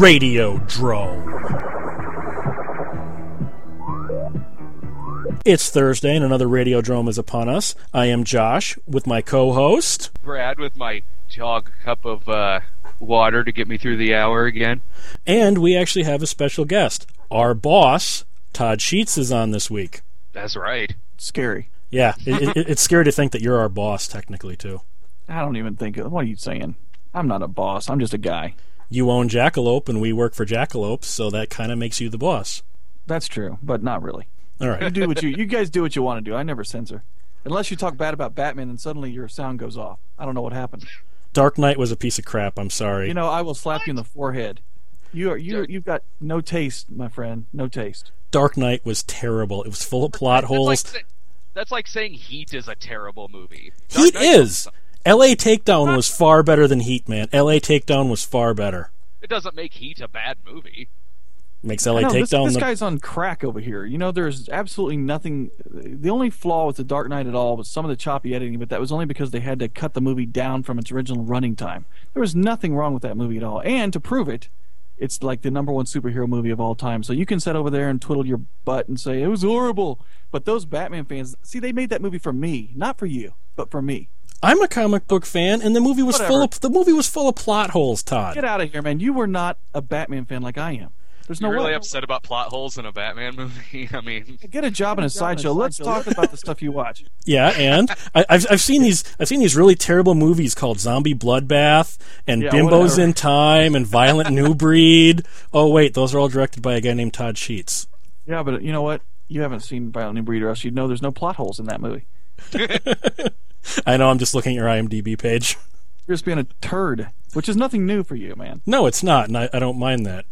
Radio Drome. It's Thursday and another Radio Drome is upon us. I am Josh with my co host. Brad with my jog cup of uh, water to get me through the hour again. And we actually have a special guest. Our boss, Todd Sheets, is on this week. That's right. Scary. Yeah, it, it, it's scary to think that you're our boss, technically, too. I don't even think. What are you saying? I'm not a boss. I'm just a guy. You own Jackalope, and we work for Jackalope, so that kind of makes you the boss. That's true, but not really. All You do what you. You guys do what you want to do. I never censor, unless you talk bad about Batman, and suddenly your sound goes off. I don't know what happened. Dark Knight was a piece of crap. I'm sorry. You know, I will slap you in the forehead. You are you. You've got no taste, my friend. No taste. Dark Knight was terrible. It was full of plot That's holes. sa- that's like saying Heat is a terrible movie. Heat Dark Knight- is. L.A. Takedown was far better than Heat, man. L.A. Takedown was far better. It doesn't make Heat a bad movie. Makes L.A. know, this, Takedown this the guy's on crack over here. You know, there's absolutely nothing. The only flaw with the Dark Knight at all was some of the choppy editing, but that was only because they had to cut the movie down from its original running time. There was nothing wrong with that movie at all. And to prove it, it's like the number one superhero movie of all time. So you can sit over there and twiddle your butt and say it was horrible. But those Batman fans, see, they made that movie for me, not for you, but for me. I'm a comic book fan, and the movie was full of the movie was full of plot holes. Todd, Get out of here, man. You were not a Batman fan like I am. There's no You're really way. upset about plot holes in a Batman movie? I mean, Get a job in a sideshow. Let's talk about the stuff you watch. yeah, and I, I've I've seen these I've seen these really terrible movies called Zombie Bloodbath and Yeah, Bimbos whatever. in Time and Violent New Breed. Oh wait, those are all directed by a guy named Todd Sheets. Yeah, but you know what? You haven't seen Violent New Breed, or else you'd know there's no plot holes in that movie. I know I'm just looking at your IMDb page. You're just being a turd, which is nothing new for you, man. No, it's not, and I, I don't mind that.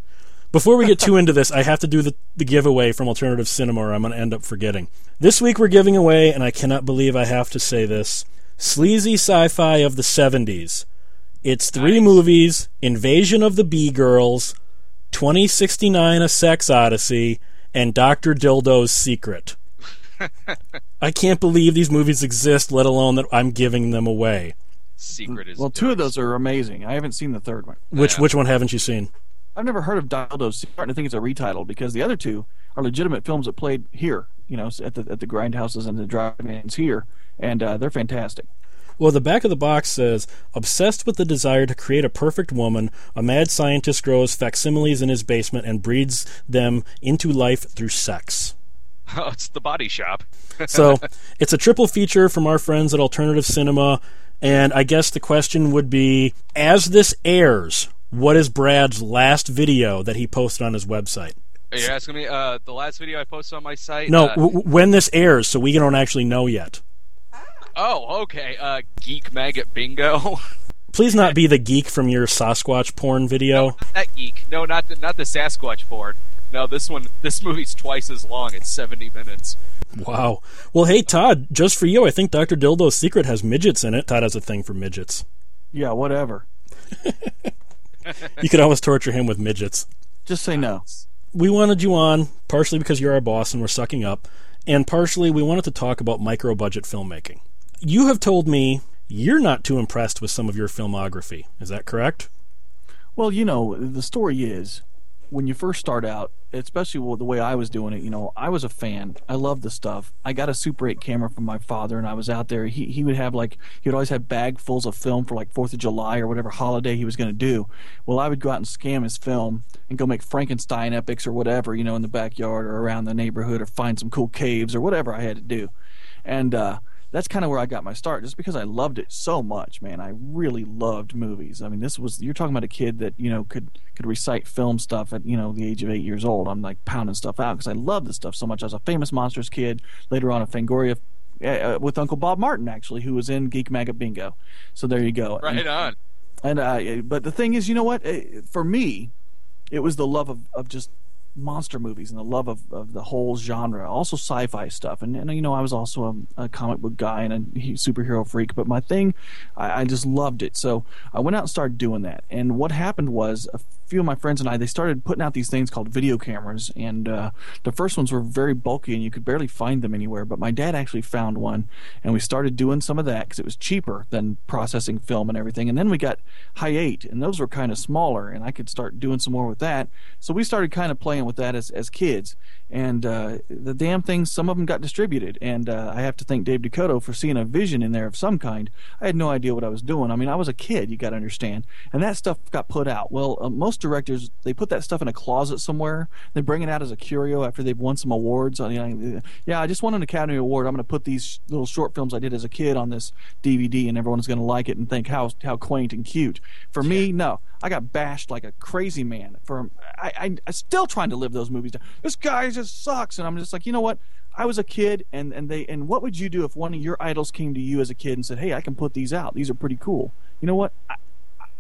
Before we get too into this, I have to do the, the giveaway from Alternative Cinema, or I'm going to end up forgetting. This week we're giving away, and I cannot believe I have to say this, sleazy sci-fi of the 70s. It's three Nice. movies: Invasion of the Bee Girls, 2069: A Sex Odyssey, and Doctor Dildo's Secret. I can't believe these movies exist, let alone that I'm giving them away. Secret is. Well, two of those are amazing. I haven't seen the third one. Which Yeah. which one haven't you seen? I've never heard of Dildo's. I'm starting to think it's a retitle because the other two are legitimate films that played here, you know, at the at the grindhouses and the drive-ins here, and uh, they're fantastic. Well, the back of the box says, obsessed with the desire to create a perfect woman, a mad scientist grows facsimiles in his basement and breeds them into life through sex. Oh, it's the Body Shop. So it's a triple feature from our friends at Alternative Cinema, and I guess the question would be, as this airs, what is Brad's last video that he posted on his website? Are you asking me? Uh, the last video I posted on my site. No, uh, w- when this airs, so we don't actually know yet. oh, okay. Uh, Geek Maggot Bingo. Please not be the geek from your Sasquatch porn video. that geek. No, not the, not the Sasquatch porn. No, this one. This movie's twice as long. It's seventy minutes. Wow. Well, hey, Todd, just for you, I think Dr. Dildo's Secret has midgets in it. Todd has a thing for midgets. Yeah, whatever. You could always torture him with midgets. Just say no. We wanted you on, partially because you're our boss and we're sucking up, and partially we wanted to talk about micro budget filmmaking. You have told me you're not too impressed with some of your filmography. Is that correct? Well, you know, the story is when you first start out, especially with the way I was doing it, you know, I was a fan. I loved the stuff. I got a Super 8 camera from my father, and I was out there. He, he would have, like, he would always have bagfuls of film for, like, 4th of July or whatever holiday he was going to do. Well, I would go out and scam his film and go make Frankenstein epics or whatever, you know, in the backyard or around the neighborhood or find some cool caves or whatever I had to do. And, uh, that's kind of where I got my start, just because I loved it so much, man. I really loved movies. I mean, this was you're talking about a kid that you know could could recite film stuff at you know the age of eight years old. I'm like pounding stuff out because I love this stuff so much. I was a famous monsters kid. Later on, a Fangoria uh, with Uncle Bob Martin actually, who was in Geek Maggot Bingo. So there you go. Right And- on. and uh, but the thing is, you know what? Eh, For me, it was the love of, of just monster movies and the love of, of the whole genre, also sci-fi stuff. And, and you know, I was also a, a comic book guy and a superhero freak, but my thing, I, I just loved it. So I went out and started doing that. And what happened was a few of my friends and I, they started putting out these things called video cameras. And uh, the first ones were very bulky and you could barely find them anywhere. But my dad actually found one and we started doing some of that because it was cheaper than processing film and everything. And then we got Hi8 and those were kind of smaller and I could start doing some more with that. So we started kind of playing with that as, as kids. And uh, the damn things, some of them got distributed. And uh, I have to thank Dave DeCoteau for seeing a vision in there of some kind. I had no idea what I was doing. I mean, I was a kid, you got to understand. And that stuff got put out. Well, uh, most directors, they put that stuff in a closet somewhere. They bring it out as a curio after they've won some awards. You know, yeah, I just won an Academy Award. I'm going to put these little short films I did as a kid on this DVD, and everyone's going to like it and think how how quaint and cute. For me, no. I got bashed like a crazy man. For I, I, I'm still trying to live those movies down. This guy just sucks, and I'm just like, you know what? I was a kid, and and they and what would you do if one of your idols came to you as a kid and said, "Hey, I can put these out. These are pretty cool." You know what? I,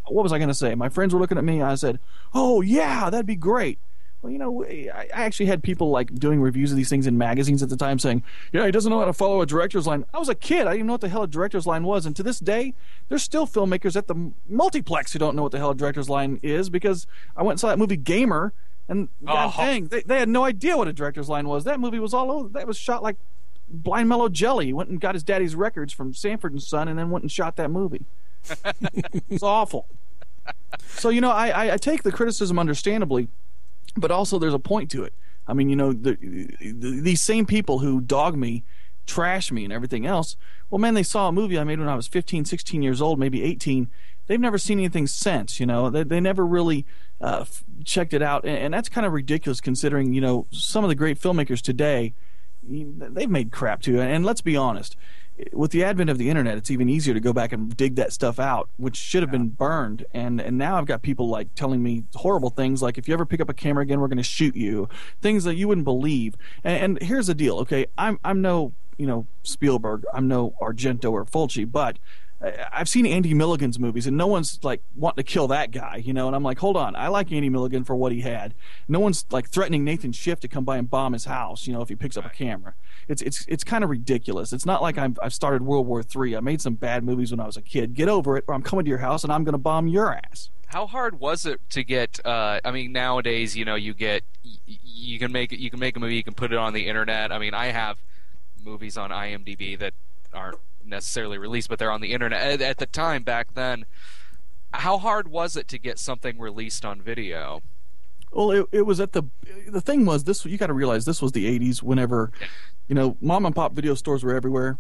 what was I going to say? My friends were looking at me. I said, "Oh yeah, that'd be great." Well, you know, I actually had people like doing reviews of these things in magazines at the time saying, yeah, he doesn't know how to follow a director's line. I was a kid. I didn't even know what the hell a director's line was. And to this day, there's still filmmakers at the multiplex who don't know what the hell a director's line is because I went and saw that movie Gamer and god oh. dang, they, they had no idea what a director's line was. That movie was all over. That was shot like blind mellow jelly. He went and got his daddy's records from Sanford and Son and then went and shot that movie. it's awful. So, you know, I, I, I take the criticism understandably but also there's a point to it. I mean, you know, the, the, these same people who dog me, trash me, and everything else. Well, man, they saw a movie I made when I was 15, 16 years old, maybe 18. They've never seen anything since. You know, they they never really uh, f- checked it out, and, and that's kind of ridiculous considering you know some of the great filmmakers today. They've made crap too, and let's be honest with the advent of the internet, it's even easier to go back and dig that stuff out, which should have yeah. been burned. And and now I've got people like telling me horrible things, like if you ever pick up a camera again, we're going to shoot you. Things that you wouldn't believe. And, and here's the deal, okay? I'm I'm no you know Spielberg, I'm no Argento or Fulci, but I've seen Andy Milligan's movies, and no one's like wanting to kill that guy, you know. And I'm like, hold on, I like Andy Milligan for what he had. No one's like threatening Nathan Schiff to come by and bomb his house, you know, if he picks up a camera. It's it's it's kind of ridiculous. It's not like I've I've started World War Three. I made some bad movies when I was a kid. Get over it, or I'm coming to your house and I'm going to bomb your ass. How hard was it to get? Uh, I mean, nowadays, you know, you get you can make you can make a movie, you can put it on the internet. I mean, I have movies on IMDb that aren't necessarily released, but they're on the internet. At, at the time back then, how hard was it to get something released on video? Well, it, it was at the the thing was this. You got to realize this was the '80s. Whenever, you know, mom and pop video stores were everywhere.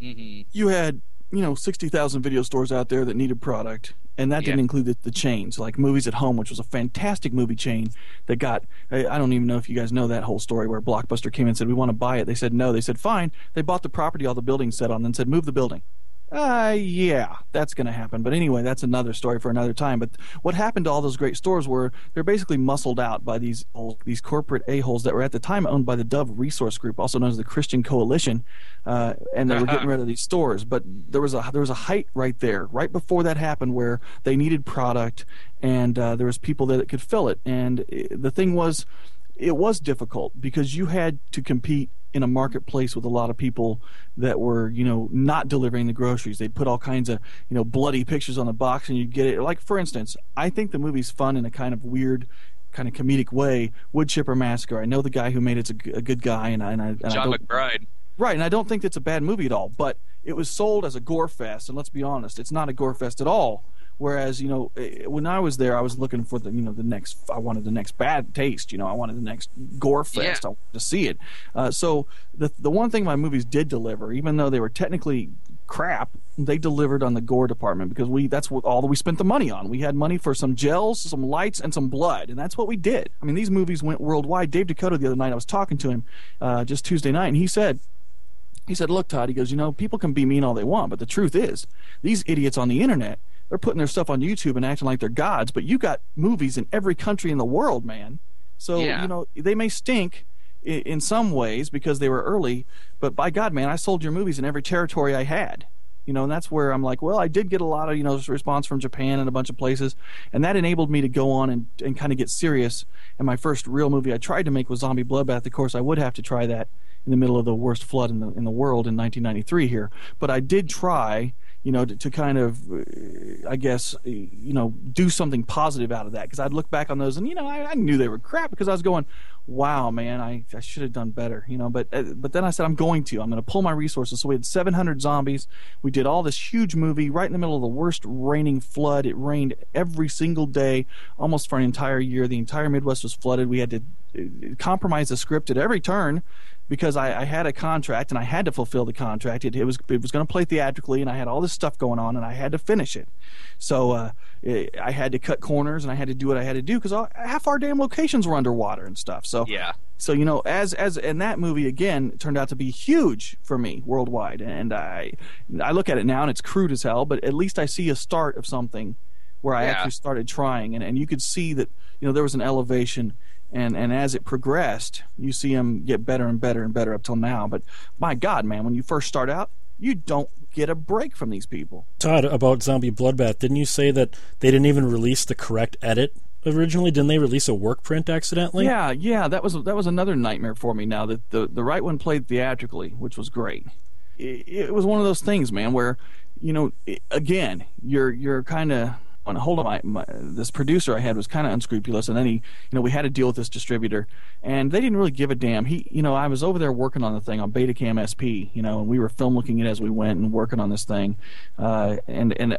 Mm-hmm. You had you know sixty thousand video stores out there that needed product, and that didn't include the, the, chains like Movies at Home, which was a fantastic movie chain that got. I, I, don't even know if you guys know that whole story where Blockbuster came and said we want to buy it. They said no. They said fine. They bought the property all the buildings set on, and said move the building. Uh, yeah, that's going to happen. But anyway, that's another story for another time. But what happened to all those great stores were they're basically muscled out by these these corporate a holes that were at the time owned by the Dove Resource Group, also known as the Christian Coalition, uh, and they were getting rid of these stores. But there was a there was a height right there, right before that happened, where they needed product, and uh, there was people that could fill it. And uh, the thing was, it was difficult because you had to compete in a marketplace with a lot of people that were, you know, not delivering the groceries. They'd put all kinds of, you know, bloody pictures on the box and you'd get it. Like, for instance, I think the movie's fun in a kind of weird, kind of comedic way. Wood Chipper Massacre. I know the guy who made it's a, a good guy, and I, and I, and John I McBride. Right, and I don't think it's a bad movie at all, but it was sold as a gore fest, and let's be honest, it's not a gore fest at all. Whereas you know eh, when I was there, I was looking for the you know the next. I wanted the next bad taste. You know, I wanted the next gore fest. Yeah. I wanted to see it. Uh, so the the one thing my movies did deliver, even though they were technically crap, they delivered on the gore department because we that's what all that we spent the money on. We had money for some gels, some lights, and some blood, and that's what we did. I mean, these movies went worldwide. Dave DeCoteau the other night, I was talking to him uh, just Tuesday night, and he said. He said, "Look, Todd." He goes, "You know, people can be mean all they want, but the truth is, these idiots on the internet they're putting their stuff on YouTube and acting like they're gods, but you got movies in every country in the world, man. So yeah. you know they may stink in, in some ways because they were early, but by God, man, I sold your movies in every territory I had. You know, and that's where I'm like, well, I did get a lot of you know response from Japan and a bunch of places, and that enabled me to go on and and kind of get serious. And my first real movie I tried to make was Zombie Bloodbath. Of course, I would have to try that in the middle of the worst flood in the in the world in 1993 here, but I did try you know, to, to, kind of, uh, I guess, uh, you know, do something positive out of that. Because I'd look back on those and, you know, I, I, knew they were crap because I was going, wow, man, I, I should have done better, you know. But uh, but then I said, I'm going to. I'm going to pull my resources. So we had 700 zombies. We did all this huge movie right in the middle of the worst raining flood. It rained every single day, almost for an entire year. The entire Midwest was flooded. We had to compromise the script at every turn because I, I, had a contract and I had to fulfill the contract. It, it was it was going to play theatrically, and I had all this stuff going on, and I had to finish it. So uh, it, I had to cut corners, and I had to do what I had to do because half our damn locations were underwater and stuff. So yeah. So you know, as as and that movie again turned out to be huge for me worldwide, and I I look at it now and it's crude as hell, but at least I see a start of something where I yeah. actually started trying, and and you could see that you know there was an elevation and and as it progressed, you see them get better and better and better up till now. But my God, man, when you first start out, you don't get a break from these people. Todd, about Zombie Bloodbath, didn't you say that they didn't even release the correct edit originally? Didn't they release a work print accidentally? Yeah, yeah, that was that was another nightmare for me. Now that the the right one played theatrically, which was great. It, it was one of those things, man, where you know, again, you're you're kind of on hold of my, my, this producer I had was kind of unscrupulous, and then he, you know, we had to deal with this distributor, and they didn't really give a damn. He, you know, I was over there working on the thing on Betacam SP, you know, and we were film looking it as we went and working on this thing, uh, and and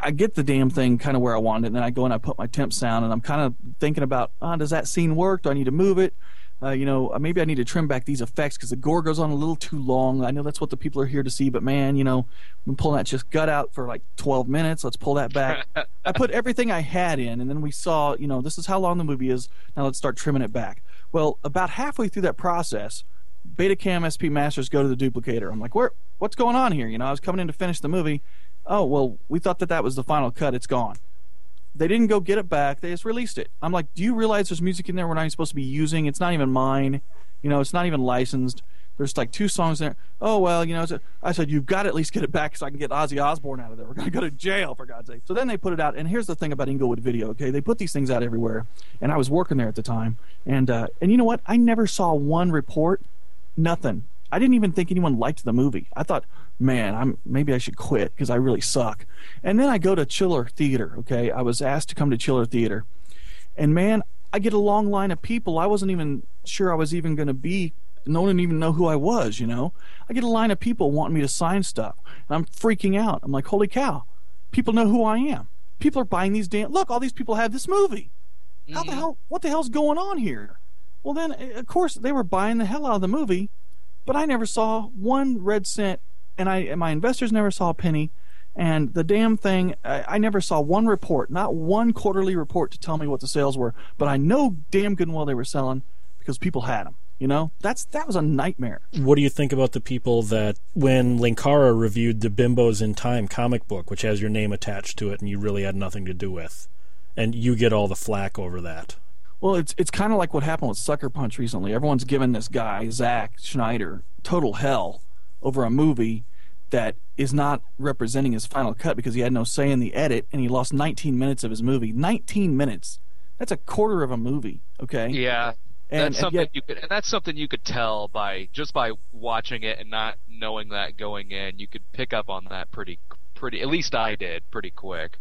I get the damn thing kind of where I wanted it, and then I go and I put my temp sound, and I'm kind of thinking about, oh, does that scene work? Do I need to move it? Uh, you know, uh, maybe I need to trim back these effects because the gore goes on a little too long. I know that's what the people are here to see, but man, you know, I'm pulling that just gut out for like 12 minutes. Let's pull that back. I put everything I had in, and then we saw, you know, this is how long the movie is. Now let's start trimming it back. Well, about halfway through that process, Betacam SP Masters go to the duplicator. I'm like, where? What's going on here? You know, I was coming in to finish the movie. Oh well, we thought that that was the final cut. It's gone. They didn't go get it back. They just released it. I'm like, do you realize there's music in there we're not even supposed to be using? It's not even mine. You know, it's not even licensed. There's like two songs there. Oh well, you know. I said you've got to at least get it back so I can get Ozzy Osbourne out of there. We're gonna go to jail for God's sake. So then they put it out. And here's the thing about Inglewood Video. Okay, they put these things out everywhere. And I was working there at the time. And uh, and you know what? I never saw one report. Nothing. I didn't even think anyone liked the movie. I thought, man, I'm maybe I should quit because I really suck. And then I go to Chiller Theater. Okay, I was asked to come to Chiller Theater, and man, I get a long line of people. I wasn't even sure I was even going to be. No one even know who I was. You know, I get a line of people wanting me to sign stuff, and I'm freaking out. I'm like, holy cow, people know who I am. People are buying these damn. Look, all these people have this movie. How the mm-hmm. hell? What the hell's going on here? Well, then, of course, they were buying the hell out of the movie but I never saw one red cent, and I and my investors never saw a penny. And the damn thing, I, I, never saw one report, not one quarterly report to tell me what the sales were. But I know damn good and well they were selling because people had them. You know, that's that was a nightmare. What do you think about the people that when Linkara reviewed the Bimbos in Time comic book, which has your name attached to it, and you really had nothing to do with, and you get all the flack over that? Well, it's it's kind of like what happened with Sucker Punch recently. Everyone's given this guy Zack Snyder total hell over a movie that is not representing his final cut because he had no say in the edit and he lost 19 minutes of his movie. 19 minutes. That's a quarter of a movie. Okay. Yeah. And, that's something yet, you could, and that's something you could tell by just by watching it and not knowing that going in. You could pick up on that pretty, pretty. At least I did pretty quick.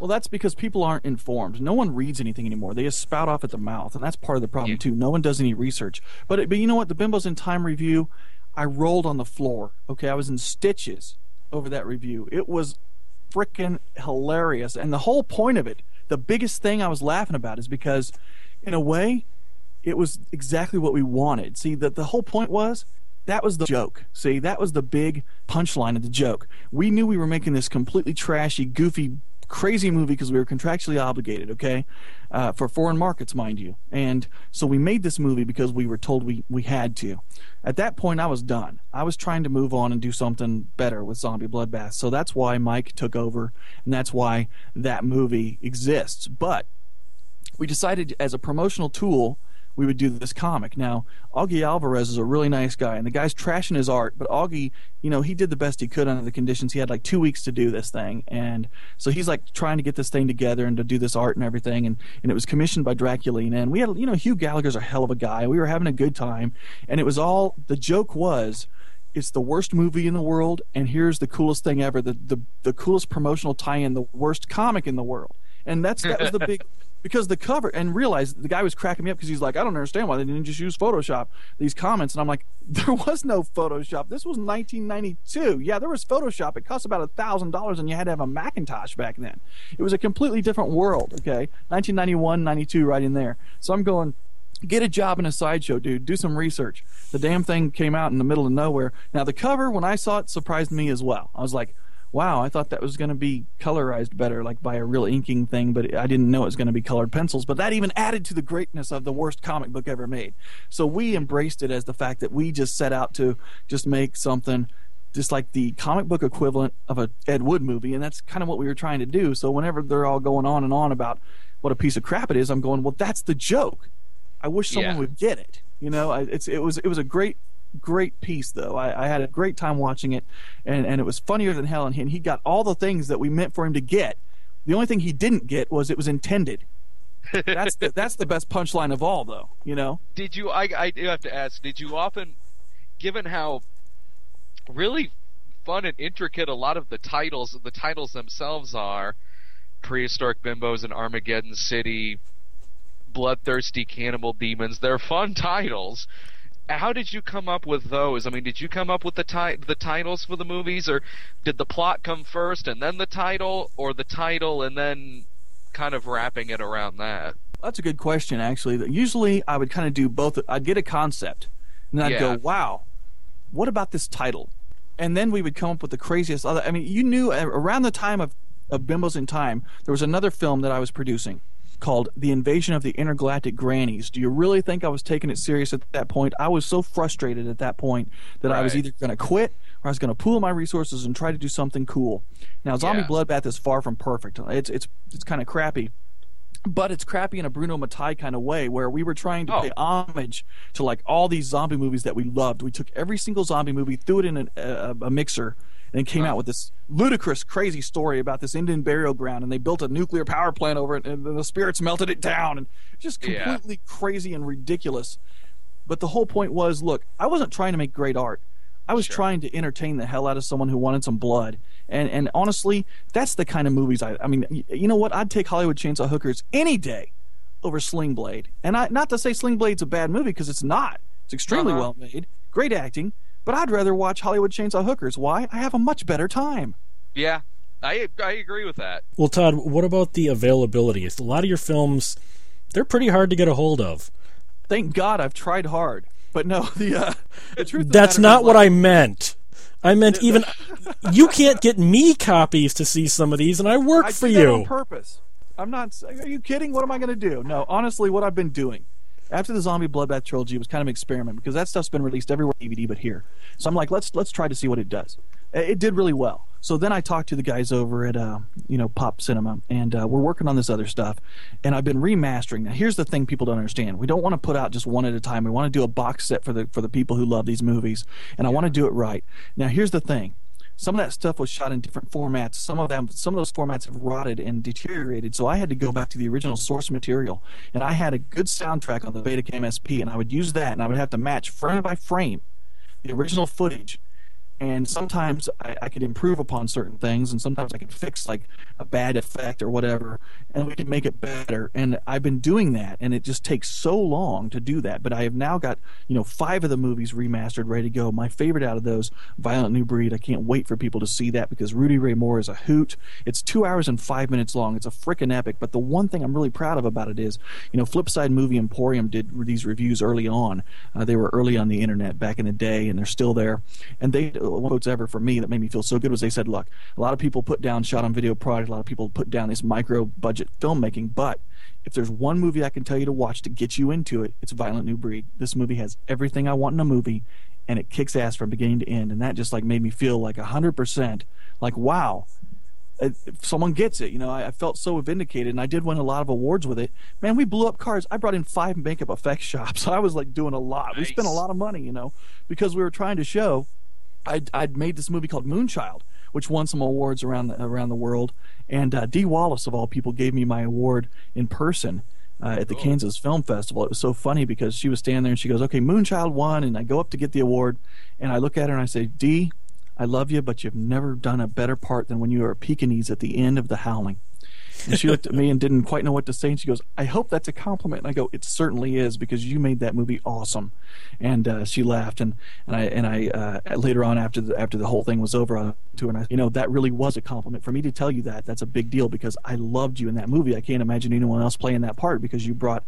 Well, that's because people aren't informed. No one reads anything anymore. They just spout off at the mouth, and that's part of the problem yeah. too. No one does any research. But but you know what? The Bimbos in Time review, I rolled on the floor. Okay, I was in stitches over that review. It was freaking hilarious, and the whole point of it, the biggest thing I was laughing about, is because, in a way, it was exactly what we wanted. See, that the whole point was that was the joke. See, that was the big punchline of the joke. We knew we were making this completely trashy, goofy crazy movie because we were contractually obligated, okay, uh, for foreign markets, mind you. And so we made this movie because we were told we, we had to. At that point, I was done. I was trying to move on and do something better with Zombie Bloodbath. So that's why Mike took over, and that's why that movie exists. But we decided as a promotional tool, we would do this comic. Now, Augie Alvarez is a really nice guy, and the guy's trashing his art, but Augie, you know, he did the best he could under the conditions. He had like two weeks to do this thing, and so he's like trying to get this thing together and to do this art and everything, and, and it was commissioned by Draculina, and we had, you know, Hugh Gallagher's a hell of a guy. We were having a good time, and it was all, the joke was, it's the worst movie in the world, and here's the coolest thing ever, the, the, the coolest promotional tie-in, the worst comic in the world. And that's that was the big because the cover and realized the guy was cracking me up because he's like, I don't understand why they didn't just use Photoshop. These comments, and I'm like, there was no Photoshop. This was 1992. Yeah, there was Photoshop. It cost about a thousand dollars, and you had to have a Macintosh back then. It was a completely different world. Okay, 1991, 92, right in there. So I'm going. Get a job in a sideshow, dude. Do some research. The damn thing came out in the middle of nowhere. Now, the cover, when I saw it, surprised me as well. I was like, wow, I thought that was going to be colorized better, like by a real inking thing, but I didn't know it was going to be colored pencils. But that even added to the greatness of the worst comic book ever made. So we embraced it as the fact that we just set out to just make something just like the comic book equivalent of a Ed Wood movie, and that's kind of what we were trying to do. So whenever they're all going on and on about what a piece of crap it is, I'm going, well, that's the joke. I wish someone Yeah. would get it. You know, it's it was it was a great great piece though. I, I had a great time watching it, and and it was funnier than hell. And he, and he got all the things that we meant for him to get. The only thing he didn't get was it was intended. That's the, that's the best punchline of all, though. You know, did you I, I do have to ask did you often given how really fun and intricate a lot of the titles the titles themselves are prehistoric bimbos and armageddon city bloodthirsty cannibal demons they're fun titles how did you come up with those i mean did you come up with the ti- the titles for the movies or did the plot come first and then the title or the title and then kind of wrapping it around that that's a good question. Actually, usually I would kind of do both. I'd get a concept, and then I'd Yeah. go, "Wow, what about this title?" And then we would come up with the craziest other. I mean, you knew around the time of of Bimbos in Time, there was another film that I was producing called The Invasion of the Intergalactic Grannies. Do you really think I was taking it serious at that point? I was so frustrated at that point that I was either going to quit or I was going to pool my resources and try to do something cool. Now, Zombie Yeah. Bloodbath is far from perfect. It's it's it's kind of crappy but it's crappy in a Bruno Mattei kind of way, where we were trying to Oh. pay homage to like all these zombie movies that we loved. We took every single zombie movie, threw it in a, a, a mixer, and came out with this ludicrous, crazy story about this Indian burial ground, and they built a nuclear power plant over it, and the spirits melted it down, and just Yeah. completely crazy and ridiculous. But the whole point was, look, I wasn't trying to make great art. I was Sure. trying to entertain the hell out of someone who wanted some blood. And and honestly, that's the kind of movies I I mean, you know what? I'd take Hollywood Chainsaw Hookers any day over Sling Blade. And I not to say Sling Blade's a bad movie because it's not. It's extremely Uh-huh. well made, great acting, but I'd rather watch Hollywood Chainsaw Hookers. Why? I have a much better time. yeah i i agree with that Well, Todd, what about the availability? A lot of your films, they're pretty hard to get a hold of. Thank God I've tried hard. But no, the uh, the truth. of the That's not is, what like, I meant. I meant even you can't get me copies to see some of these, and I work I for did that on purpose. I'm not. Are you kidding? What am I going to do? No, honestly, what I've been doing after the Zombie Bloodbath trilogy it was kind of an experiment because that stuff's been released everywhere DVD but here. So I'm like, let's let's try to see what it does. It did really well. So then I talked to the guys over at uh, you know Pop Cinema, and uh, we're working on this other stuff. And I've been remastering. Now here's the thing people don't understand: we don't want to put out just one at a time. We want to do a box set for the for the people who love these movies, and I want to do it right. Now here's the thing: some of that stuff was shot in different formats. Some of them, some of those formats have rotted and deteriorated. So I had to go back to the original source material, and I had a good soundtrack on the Betacam SP, and I would use that, and I would have to match frame by frame the original footage. And sometimes I, I could improve upon certain things, and sometimes I could fix like a bad effect or whatever, and we could make it better. And I've been doing that, and it just takes so long to do that. But I have now got you know five of the movies remastered, ready to go. My favorite out of those, Violent New Breed. I can't wait for people to see that because Rudy Ray Moore is a hoot. It's two hours and five minutes long. It's a freaking epic. But the one thing I'm really proud of about it is, you know, Flipside Movie Emporium did these reviews early on. Uh, they were early on the internet back in the day, and they're still there. And they one quotes ever for me that made me feel so good was they said, "Look, a lot of people put down shot on video product. A lot of people put down this micro budget filmmaking, but." If there's one movie I can tell you to watch to get you into it, it's Violent New Breed. This movie has everything I want in a movie, and it kicks ass from beginning to end. And that just like made me feel like a hundred percent like wow, uh, if someone gets it. You know, I, I felt so vindicated, and I did win a lot of awards with it. Man, we blew up cars. I brought in five makeup effects shops. I was like doing a lot. We spent a lot of money, you know, because we were trying to show. I'd, I'd made this movie called Moonchild, which won some awards around the, around the world, and uh, Dee Wallace of all people gave me my award in person. Uh, at the Kansas Film Festival, it was so funny because she was standing there and she goes, "Okay, Moonchild won," and I go up to get the award, and I look at her and I say, "Dee, I love you, but you've never done a better part than when you were a Pekingese at the end of The Howling." And she looked at me and didn't quite know what to say. And she goes, "I hope that's a compliment." And I go, "It certainly is because you made that movie awesome." And uh, she laughed. And and I and I uh, later on after the after the whole thing was over, I to her and I, you know, that really was a compliment for me to tell you that. That's a big deal because I loved you in that movie. I can't imagine anyone else playing that part because you brought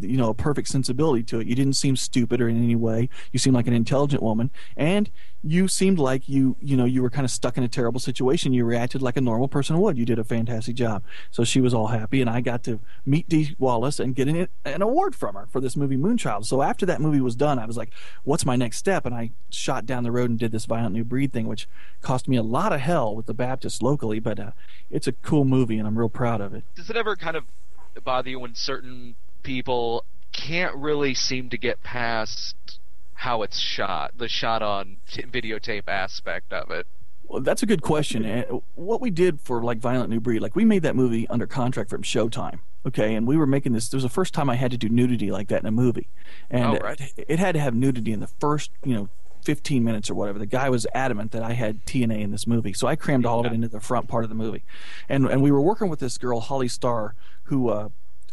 you know a perfect sensibility to it. You didn't seem stupid or in any way. You seemed like an intelligent woman. And you seemed like you you know you were kind of stuck in a terrible situation. You reacted like a normal person would. You did a fantastic job. So she was all happy and i got to meet dee wallace and get an, an award from her for this movie moonchild. So after that movie was done i was like what's my next step? And i shot down the road and did this violent new breed thing which cost me a lot of hell with the baptists locally but uh, it's a cool movie and i'm real proud of it. Does it ever kind of bother you when certain people can't really seem to get past how it's shot, the shot on t- videotape aspect of it? Well, that's a good question. And what we did for like Violent New Breed, like we made that movie under contract from Showtime. Okay, and we were making this. It was the first time I had to do nudity like that in a movie, and Oh, right. it, it had to have nudity in the first, you know, 15 minutes or whatever. The guy was adamant that I had TNA in this movie, so I crammed all of it into the front part of the movie, and and we were working with this girl Holly Starr, who, uh,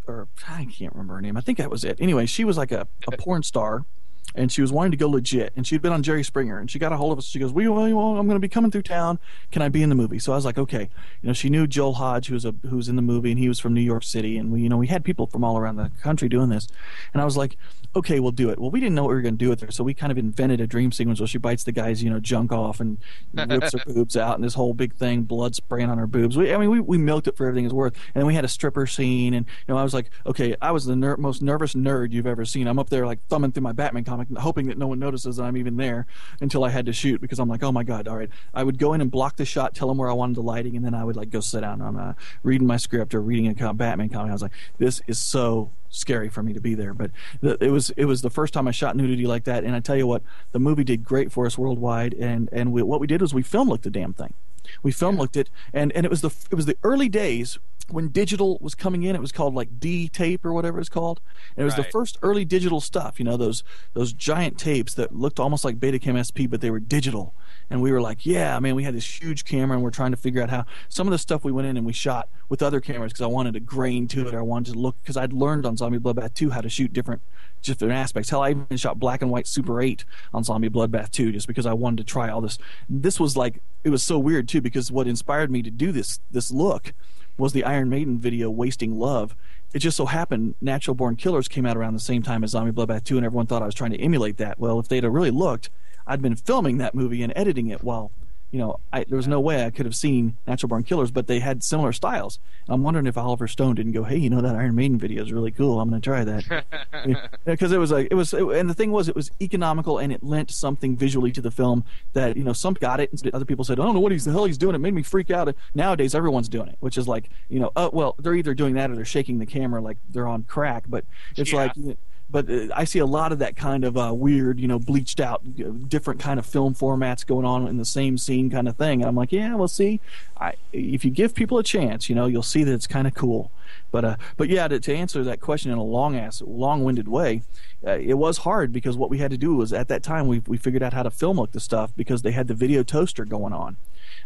or I can't remember her name. I think that was it. Anyway, she was like a, a porn star and she was wanting to go legit. And she'd been on Jerry Springer, and she got a hold of us. She goes, "We, well, well, I'm going to be coming through town. Can I be in the movie?" So I was like, "Okay." You know, she knew Joel Hodge, who was a who was in the movie, and he was from New York City, and we, you know, we had people from all around the country doing this. And I was like, "Okay, we'll do it." Well, we didn't know what we were going to do with her, so we kind of invented a dream sequence where she bites the guy's, you know, junk off and rips her boobs out, and this whole big thing, blood spraying on her boobs. We, I mean, we, we milked it for everything it's worth. And then we had a stripper scene, and you know, I was like, "Okay," I was the ner- most nervous nerd you've ever seen. I'm up there like thumbing through my Batman comic, hoping that no one notices that I'm even there until I had to shoot because I'm like, oh my god, all right. I would go in and block the shot, tell them where I wanted the lighting, and then I would like go sit down. I'm uh, reading my script or reading a Batman comic. I was like, this is so scary for me to be there. But the, it was it was the first time I shot nudity like that, and I tell you what, the movie did great for us worldwide. And and we, what we did was we film looked the damn thing. We film looked it, and and it was the it was the early days when digital was coming in. It was called like D tape or whatever it's called. And it was the first early digital stuff. You know those those giant tapes that looked almost like Betacam SP, but they were digital. And we were like, yeah, man, we had this huge camera, and we're trying to figure out how some of the stuff we went in and we shot with other cameras because I wanted a grain to it. I wanted to look because I'd learned on Zombie Bloodbath 2 how to shoot different different aspects. Hell, I even shot black and white Super 8 on Zombie Bloodbath 2 just because I wanted to try all this. This was like it was so weird too because what inspired me to do this this look was the Iron Maiden video "Wasting Love." It just so happened Natural Born Killers came out around the same time as Zombie Bloodbath 2, and everyone thought I was trying to emulate that. Well, if they'd have really looked, I'd been filming that movie and editing it while you know, I, there was no way I could have seen Natural Born Killers, but they had similar styles. And I'm wondering if Oliver Stone didn't go, "Hey, you know that Iron Maiden video is really cool. I'm going to try that." Because it was like it was, and the thing was, it was economical and it lent something visually to the film that you know some got it, and other people said, "I don't know what he's the hell he's doing." It made me freak out. Nowadays, everyone's doing it, which is like you know, uh, well, they're either doing that or they're shaking the camera like they're on crack. But it's Yeah. like but uh, I see a lot of that kind of uh, weird, you know, bleached out, different kind of film formats going on in the same scene kind of thing. And I'm like, yeah, well, see, I, if you give people a chance, you know, you'll see that it's kind of cool. But uh, but yeah, to, to answer that question in a long ass, long-winded way, uh, it was hard because what we had to do was at that time we we figured out how to film look the stuff because they had the video toaster going on.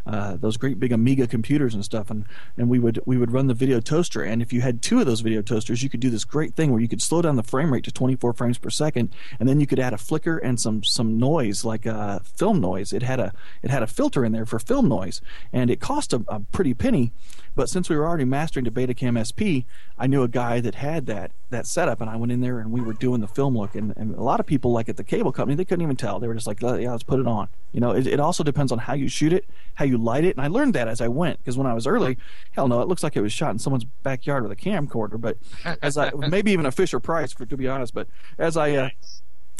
Uh, those great big Amiga computers and stuff, and, and we would we would run the video toaster. And if you had two of those video toasters, you could do this great thing where you could slow down the frame rate to 24 frames per second, and then you could add a flicker and some some noise like uh, film noise. It had a it had a filter in there for film noise, and it cost a, a pretty penny. But since we were already mastering to Betacam SP, I knew a guy that had that that setup, and I went in there and we were doing the film look. And, and a lot of people, like at the cable company, they couldn't even tell. They were just like, "Yeah, let's put it on." You know, it, it also depends on how you shoot it, how you light it, and I learned that as I went. Because when I was early, hell no, it looks like it was shot in someone's backyard with a camcorder. But as I maybe even a Fisher Price, for to be honest. But as I uh,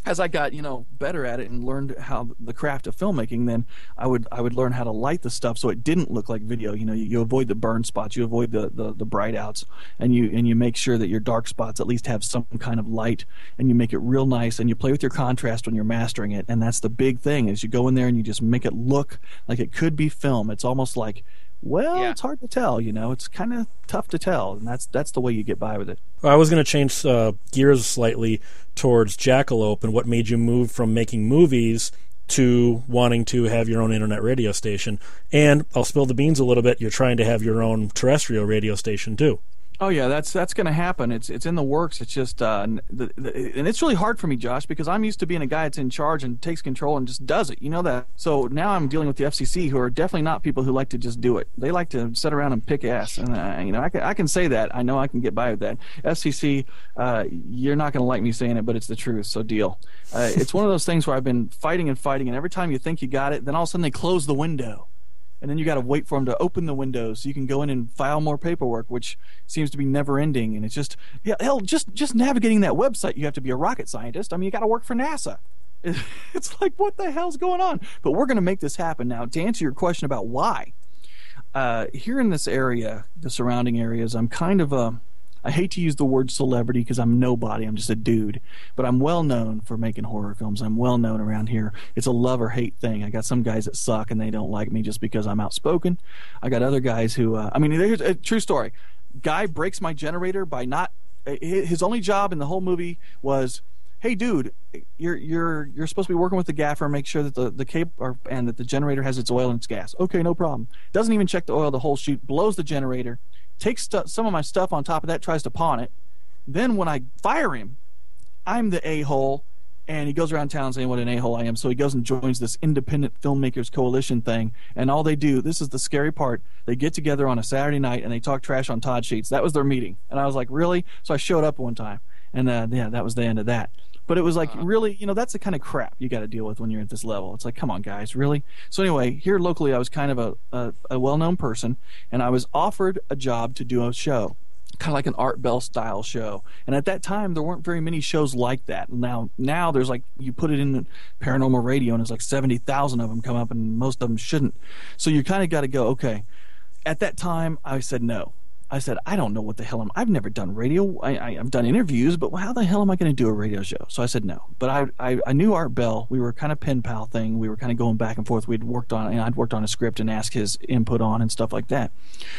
as I got you know better at it and learned how the craft of filmmaking, then I would I would learn how to light the stuff so it didn't look like video. You know, you, you avoid the burn spots, you avoid the, the the bright outs, and you and you make sure that your dark spots at least have some kind of light, and you make it real nice, and you play with your contrast when you're mastering it, and that's the big thing is you go in there and you just make it look like it could be film. It's almost like well, Yeah. it's hard to tell. You know, it's kind of tough to tell, and that's that's the way you get by with it. I was going to change uh, gears slightly towards Jackalope and what made you move from making movies to wanting to have your own internet radio station. And I'll spill the beans a little bit. You're trying to have your own terrestrial radio station too. Oh yeah, that's that's going to happen. It's it's in the works. It's just uh, the, the, and it's really hard for me, Josh, because I'm used to being a guy that's in charge and takes control and just does it. You know that. So now I'm dealing with the FCC, who are definitely not people who like to just do it. They like to sit around and pick ass, and uh, you know I can I can say that. I know I can get by with that. FCC, uh, you're not going to like me saying it, but it's the truth. So deal. Uh, it's one of those things where I've been fighting and fighting, and every time you think you got it, then all of a sudden they close the window and then you got to wait for them to open the windows so you can go in and file more paperwork, which seems to be never ending. And it's just, yeah, hell, just just navigating that website, you have to be a rocket scientist. I mean, you got to work for NASA. It's like, what the hell's going on? But we're going to make this happen now. To answer your question about why, uh, here in this area, the surrounding areas, I'm kind of a. I hate to use the word celebrity because I'm nobody. I'm just a dude. But I'm well known for making horror films. I'm well known around here. It's a love or hate thing. I got some guys that suck and they don't like me just because I'm outspoken. I got other guys who, uh, I mean, here's a true story. Guy breaks my generator by not. His only job in the whole movie was, "Hey, dude, you're you're you're supposed to be working with the gaffer, and make sure that the the cable or, and that the generator has its oil and its gas." Okay, no problem. Doesn't even check the oil the whole shoot. Blows the generator takes stu- some of my stuff on top of that, tries to pawn it. Then when I fire him, I'm the a hole, and he goes around town saying what an a hole I am. So he goes and joins this independent filmmakers coalition thing, and all they do, this is the scary part, they get together on a Saturday night and they talk trash on Todd Sheets. That was their meeting, and I was like, really? So I showed up one time, and uh, yeah, that was the end of that. But it was like uh-huh. really, you know, that's the kind of crap you got to deal with when you're at this level. It's like, come on, guys, really. So anyway, here locally, I was kind of a a, a well-known person, and I was offered a job to do a show, kind of like an Art Bell style show. And at that time, there weren't very many shows like that. Now, now there's like you put it in paranormal radio, and there's like seventy thousand of them come up, and most of them shouldn't. So you kind of got to go, okay. At that time, I said no. I said, I don't know what the hell I'm. I've never done radio. I, I've done interviews, but how the hell am I going to do a radio show? So I said no. But I, I, I knew Art Bell. We were kind of pen pal thing. We were kind of going back and forth. We'd worked on, and I'd worked on a script and asked his input on and stuff like that.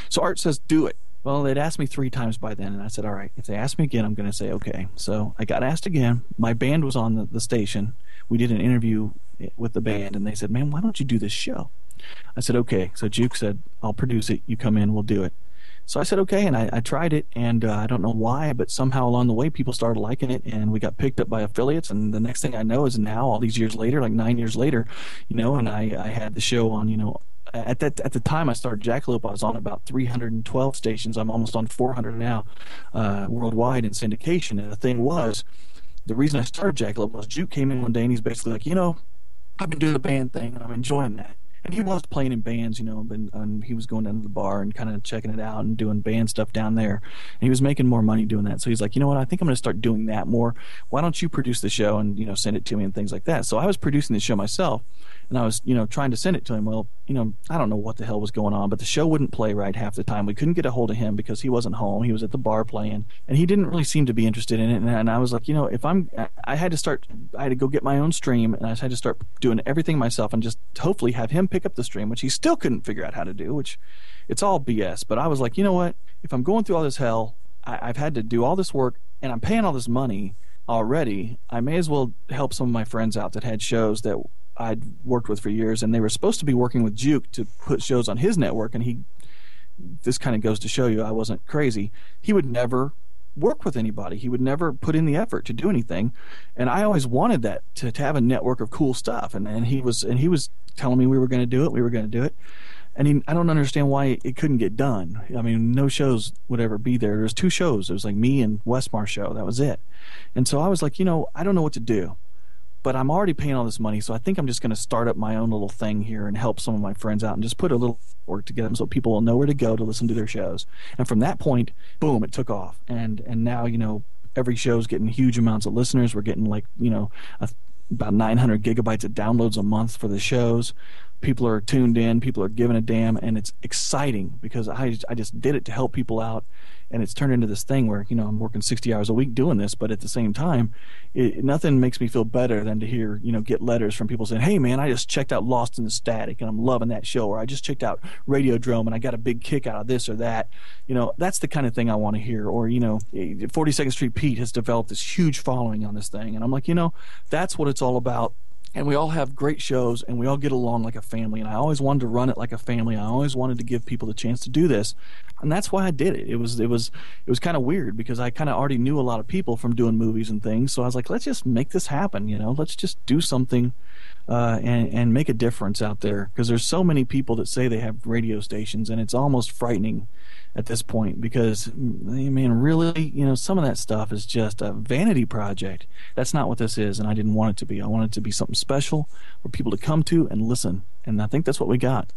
So Art says, do it. Well, they'd asked me three times by then, and I said, all right. If they ask me again, I'm going to say okay. So I got asked again. My band was on the, the station. We did an interview eh, with the band, and they said, man, why don't you do this show? I said, okay. So Juke said, I'll produce it. You come in, we'll do it. So I said, okay. And I, I tried it. And uh, I don't know why, but somehow along the way, people started liking it. And we got picked up by affiliates. And the next thing I know is now, all these years later, like nine years later, you know, and I, I had the show on, you know, at that at the time I started Jackalope, I was on about 312 stations. I'm almost on 400 now, uh, worldwide in syndication. And the thing was, the reason I started Jackalope was Juke came in one day and he's basically like, you know, I've been doing the band thing and I'm enjoying that. And he was playing in bands, you know, and, and um, he was going down to the bar and kind of checking it out and doing band stuff down there. And he was making more money doing that. So he's like, you know what? I think I'm going to start doing that more. Why don't you produce the show and, you know, send it to me and things like that? So I was producing the show myself and I was, you know, trying to send it to him. Well, you know, I don't know what the hell was going on, but the show wouldn't play right half the time. We couldn't get a hold of him because he wasn't home. He was at the bar playing, and he didn't really seem to be interested in it. And, and I was like, you know, if I'm, I had to start, I had to go get my own stream, and I had to start doing everything myself, and just hopefully have him pick up the stream, which he still couldn't figure out how to do. Which, it's all BS. But I was like, you know what? If I'm going through all this hell, I, I've had to do all this work, and I'm paying all this money already. I may as well help some of my friends out that had shows that I'd worked with for years, and they were supposed to be working with Juke to put shows on his network, and he. This kind of goes to show you I wasn't crazy. He would never work with anybody. He would never put in the effort to do anything, and I always wanted that to, to have a network of cool stuff. And, and he was and he was telling me we were going to do it, we were going to do it, and he, I don't understand why it couldn't get done. I mean, no shows would ever be there. There was two shows. It was like me and Westmar show. That was it. And so I was like, you know, I don't know what to do but I'm already paying all this money, so I think I'm just going to start up my own little thing here and help some of my friends out and just put a little work together so people will know where to go to listen to their shows. And from that point, boom, it took off. And and now you know, every show's getting huge amounts of listeners. We're getting like you know a, about 900 gigabytes of downloads a month for the shows. People are tuned in. People are giving a damn, and it's exciting because I I just did it to help people out and it's turned into this thing where you know I'm working 60 hours a week doing this, but at the same time, it, nothing makes me feel better than to hear you know get letters from people saying, "Hey man, I just checked out Lost in the Static and I'm loving that show," or "I just checked out Radiodrome and I got a big kick out of this or that." You know, that's the kind of thing I want to hear. Or you know, 42nd Street Pete has developed this huge following on this thing, and I'm like, you know, that's what it's all about and we all have great shows and we all get along like a family and i always wanted to run it like a family i always wanted to give people the chance to do this and that's why i did it. It was it was it was kind of weird because i kind of already knew a lot of people from doing movies and things so i was like let's just make this happen you know? Let's just do something uh, and and make a difference out there because there's so many people that say they have radio stations and it's almost frightening at this point because I mean really you know some of that stuff is just a vanity project. That's not what this is and I didn't want it to be. I wanted it to be something special for people to come to and listen and I think that's what we got.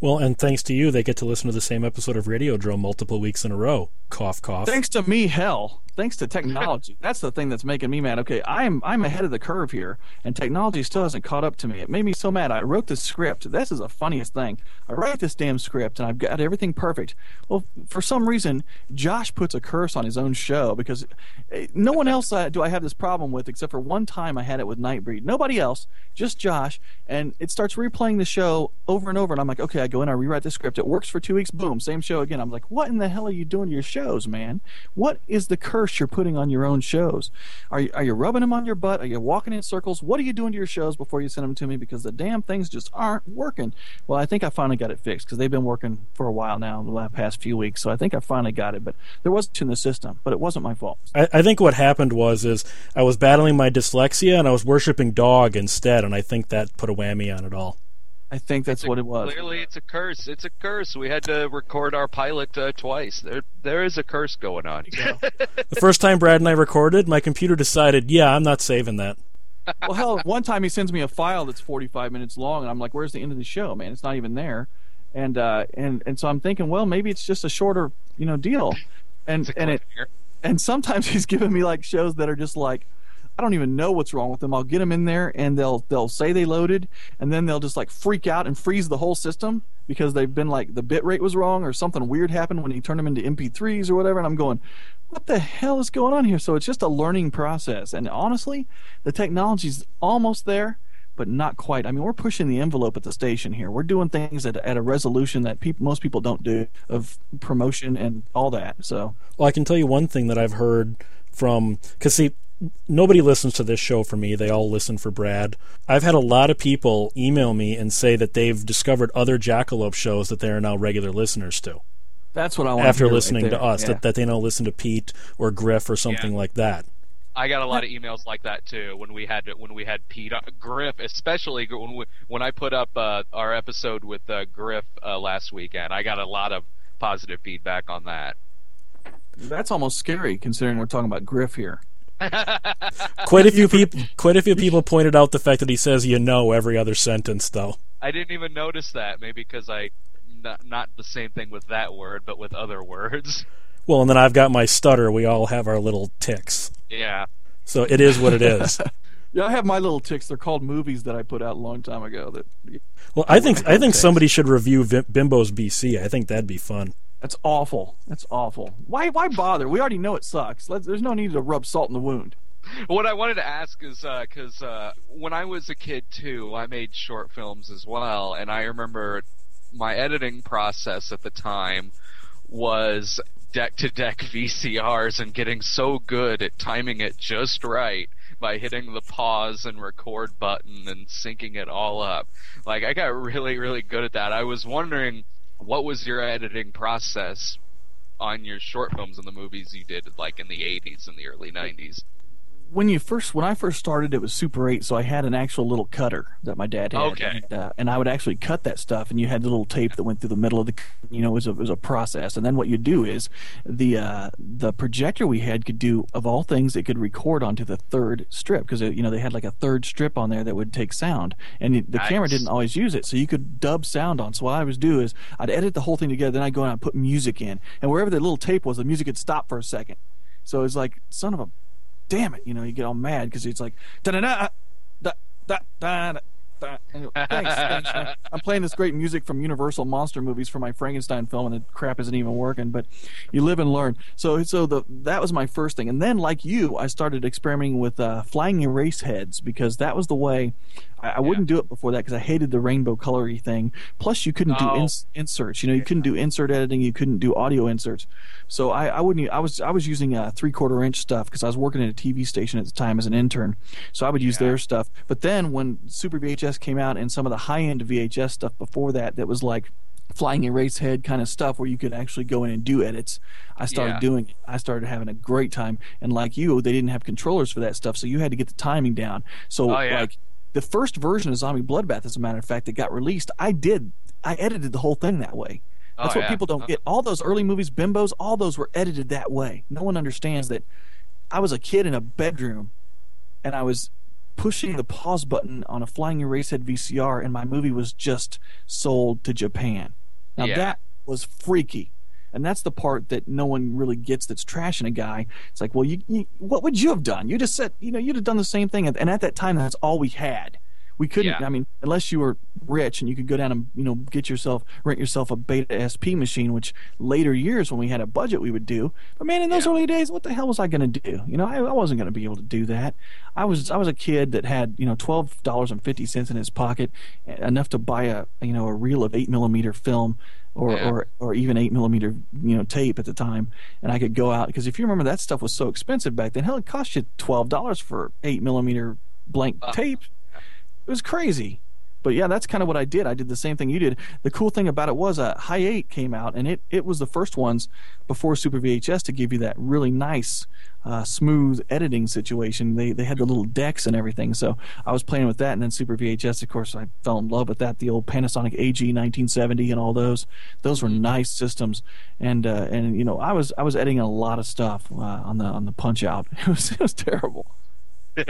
Well, and thanks to you, they get to listen to the same episode of Radiodrome multiple weeks in a row. Cough, cough. Thanks to me, hell thanks to technology. that's the thing that's making me mad. Okay, I'm I'm ahead of the curve here, and technology still hasn't caught up to me. It made me so mad. I wrote this script. This is the funniest thing. I write this damn script, and I've got everything perfect. Well, for some reason, Josh puts a curse on his own show because eh, no one else uh, do I have this problem with except for one time I had it with Nightbreed. Nobody else, just Josh, and it starts replaying the show over and over. And I'm like, okay, I go in, I rewrite the script. It works for two weeks. Boom, same show again. I'm like, what in the hell are you doing to your shows, man? What is the curse? Curse you're putting on your own shows. Are you, are you rubbing them on your butt? Are you walking in circles? What are you doing to your shows before you send them to me? Because the damn things just aren't working. Well, I think I finally got it fixed because they've been working for a while now, the last past few weeks. So I think I finally got it. But there wasn't in the system, but it wasn't my fault. I, I think what happened was is I was battling my dyslexia and I was worshiping dog instead, and I think that put a whammy on it all. I think that's a, what it was. Clearly, it's a curse. It's a curse. We had to record our pilot uh, twice. There, there is a curse going on. the first time Brad and I recorded, my computer decided, yeah, I'm not saving that. well, hell, one time he sends me a file that's 45 minutes long, and I'm like, "Where's the end of the show, man? It's not even there." And uh, and and so I'm thinking, well, maybe it's just a shorter, you know, deal. And and it and sometimes he's giving me like shows that are just like I don't even know what's wrong with them. I'll get them in there and they'll they'll say they loaded and then they'll just like freak out and freeze the whole system because they've been like the bit rate was wrong or something weird happened when you turn them into MP3s or whatever and I'm going what the hell is going on here? So it's just a learning process and honestly, the technology's almost there but not quite. I mean, we're pushing the envelope at the station here. We're doing things at, at a resolution that most people don't do of promotion and all that. So, well, I can tell you one thing that I've heard from because see, nobody listens to this show for me. They all listen for Brad. I've had a lot of people email me and say that they've discovered other Jackalope shows that they are now regular listeners to. That's what I want to do. after listening right to us. Yeah. That, that they now listen to Pete or Griff or something yeah. like that. I got a lot of emails like that too when we had when we had Pete uh, Griff, especially when we, when I put up uh, our episode with uh, Griff uh, last weekend. I got a lot of positive feedback on that. That's almost scary considering we're talking about Griff here. quite a few people quite a few people pointed out the fact that he says you know every other sentence though. I didn't even notice that maybe because I not, not the same thing with that word but with other words. Well, and then I've got my stutter. We all have our little ticks. Yeah. So it is what it is. yeah, I have my little ticks. They're called movies that I put out a long time ago. That. Well, I think I think somebody should review Bimbo's BC. I think that'd be fun. That's awful. That's awful. Why? Why bother? We already know it sucks. Let's, there's no need to rub salt in the wound. What I wanted to ask is because uh, uh, when I was a kid too, I made short films as well, and I remember my editing process at the time was deck to deck VCRs and getting so good at timing it just right by hitting the pause and record button and syncing it all up. Like I got really really good at that. I was wondering what was your editing process on your short films and the movies you did like in the 80s and the early 90s? When you first when I first started, it was Super 8, so I had an actual little cutter that my dad had. Okay. And, uh, and I would actually cut that stuff, and you had the little tape that went through the middle of the, you know, it was a, it was a process. And then what you do is the uh, the projector we had could do of all things, it could record onto the third strip because you know they had like a third strip on there that would take sound, and the nice. camera didn't always use it, so you could dub sound on. So what I would do is I'd edit the whole thing together, then I'd go and I'd put music in, and wherever the little tape was, the music would stop for a second. So it's like, son of a damn it, you know, you get all mad because it's like da da da da da da. Anyway, thanks, thanks, man. I'm playing this great music from Universal monster movies for my Frankenstein film, and the crap isn't even working. But you live and learn. So, so the that was my first thing, and then like you, I started experimenting with uh, flying erase heads because that was the way. I, I wouldn't do it before that because I hated the rainbow colory thing. Plus, you couldn't Oh. do ins- inserts. You know, you couldn't do insert editing. You couldn't do audio inserts. So I, I wouldn't. I was I was using uh, three quarter inch stuff because I was working at a TV station at the time as an intern. So I would use Yeah. their stuff. But then when Super VHS came out and some of the high end VHS stuff before that, that was like flying erase head kind of stuff where you could actually go in and do edits. I started Yeah. doing it. I started having a great time. And like you, they didn't have controllers for that stuff, so you had to get the timing down. So Oh, yeah. like the first version of Zombie Bloodbath, as a matter of fact, that got released, I did. I edited the whole thing that way. Oh, That's Oh, what yeah. people don't Oh. get. All those early movies, Bimbos, all those were edited that way. No one understands that. I was a kid in a bedroom, and I was pushing the pause button on a flying erase head VCR, and my movie was just sold to Japan. Now Yeah. that was freaky, and that's the part that no one really gets. That's trashing a guy. It's like, well, you, you what would you have done? You just said, you know, you'd have done the same thing, and, and at that time, that's all we had. We couldn't. Yeah. I mean, unless you were rich and you could go down and you know get yourself rent yourself a Beta SP machine, which later years when we had a budget we would do. But man, in those Yeah. early days, what the hell was I going to do? You know, I, I wasn't going to be able to do that. I was I was a kid that had you know twelve dollars and fifty cents in his pocket, enough to buy a you know a reel of eight millimeter film. Or, Yeah. or or even eight millimeter you know tape at the time, and I could go out because if you remember that stuff was so expensive back then. Hell, it cost you twelve dollars for eight millimeter blank Uh, tape. It was crazy. But yeah, that's kind of what I did. I did the same thing you did. The cool thing about it was uh, Hi8 came out, and it, it was the first ones before Super VHS to give you that really nice, uh, smooth editing situation. They, they had the little decks and everything. So I was playing with that, and then Super VHS, of course, I fell in love with that. The old Panasonic AG 1970 and all those. Those were nice systems. And, uh, and you know, I was I was editing a lot of stuff uh, on the on the Punch Out. It was, it was terrible.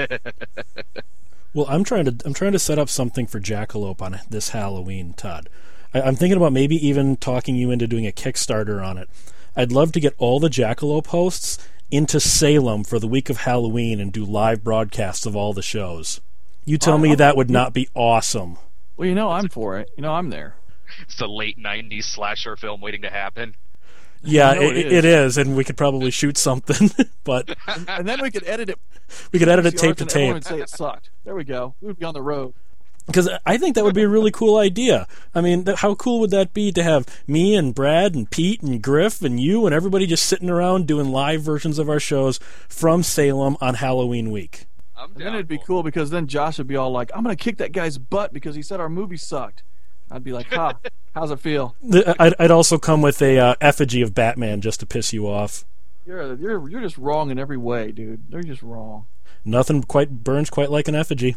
Well, I'm trying to I'm trying to set up something for Jackalope on this Halloween, Todd. I, I'm thinking about maybe even talking you into doing a Kickstarter on it. I'd love to get all the Jackalope hosts into Salem for the week of Halloween and do live broadcasts of all the shows. You tell me I'll- that would not be awesome. Well, you know, I'm for it. You know, I'm there. It's a late '90s slasher film waiting to happen. Yeah, it, it it is, and we could probably shoot something, but And then we could edit it we could edit it tape to and everyone tape. would say it sucked. There we go. We would be on the road. Because I think that would be a really cool idea. I mean, th- how cool would that be to have me and Brad and Pete and Griff and you and everybody just sitting around doing live versions of our shows from Salem on Halloween week? I'm And then it'd be cool because then Josh would be all like, "I'm gonna kick that guy's butt because he said our movie sucked." I'd be like, "Ha, how's it feel? I'd, I'd also come with a uh, effigy of Batman just to piss you off. You're you're you're just wrong in every way, dude. They're just wrong, Nothing quite burns quite like an effigy.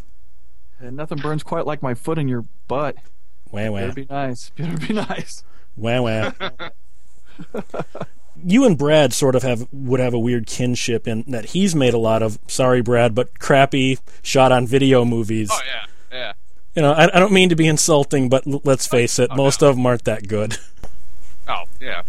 and nothing burns quite like my foot in your butt. Wah wah. It'd be nice. It'd be nice. Wah wah. you and Brad sort of have would have a weird kinship in that he's made a lot of sorry Brad, but crappy shot on video movies. Oh yeah, yeah. You know, I, I don't mean to be insulting, but l- let's oh, face it, most of them aren't that good. Oh yeah.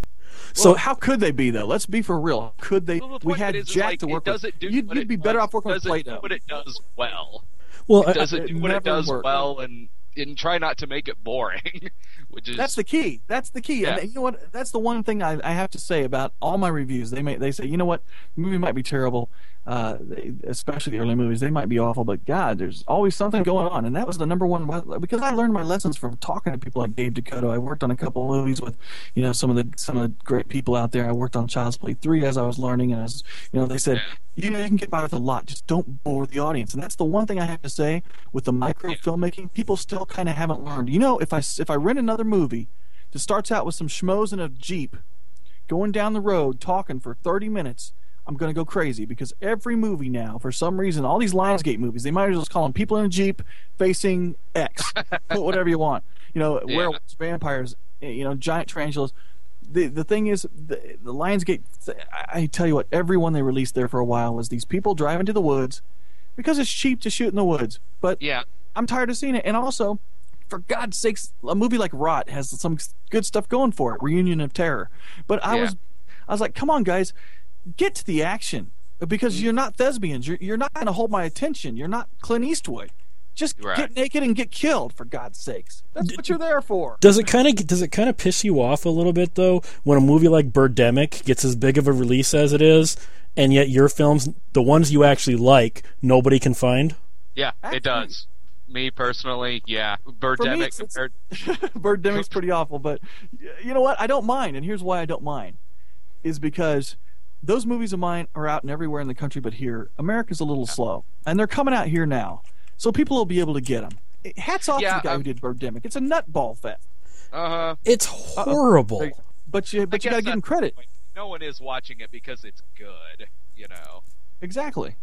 So well, how could they be though? Let's be for real. Could they? Well, the we had is, is, Jack like, to it work with. doesn't do You'd, you'd it be better does- off working with doesn't do Play-Doh. what it does well. well, It doesn't it do what it never does worked. well, and and try not to make it boring. Which is That's the key. That's the key. Yeah. And you know what? That's the one thing I, I have to say about all my reviews. They may they say, you know what, the movie might be terrible, uh, they, especially the early movies. They might be awful, but God, there's always something going on, and that was the number one because I learned my lessons from talking to people like Dave DeCoteau. I worked on a couple of movies with, you know, some of the some of the great people out there. I worked on Child's Play three as I was learning, and I was, you know, they said, you know, you can get by with a lot, just don't bore the audience, and that's the one thing I have to say with the micro filmmaking. People still kind of haven't learned. You know, if I if I rent another movie that starts out with some schmoes in a jeep going down the road talking for 30 minutes i'm going to go crazy because every movie now for some reason all these lionsgate movies they might as well call them people in a jeep facing x put whatever you want you know Yeah. werewolves vampires eh, you know giant tarantulas the the thing is the, the lionsgate I, I tell you what every one they released there for a while was these people driving to the woods because it's cheap to shoot in the woods but yeah. I'm tired of seeing it. And also, for God's sakes, a movie like Rot has some good stuff going for it. Reunion of Terror. But I Yeah. was, I was like, come on, guys, get to the action. because mm-hmm. you're not thespians. You're you're not going to hold my attention. You're not Clint Eastwood. Just Right. get naked and get killed for God's sakes. That's what you're there for. Does it kind of does it kind of piss you off a little bit though when a movie like Birdemic gets as big of a release as it is, and yet your films, the ones you actually like, nobody can find? Yeah, Actually- it does. Me personally, yeah. For me, Birdemic it's- it's- compared. Birdemic's pretty awful, but you know what? I don't mind, and here's why I don't mind: is because those movies of mine are out and everywhere in the country, but here, America's a little slow, and they're coming out here now, so people will be able to get them. Hats off Yeah, to the guy um, who did Birdemic. It's a nutball fest, Uh huh. It's horrible. but you but you got to give him credit. No one is watching it because it's good. You know, Exactly.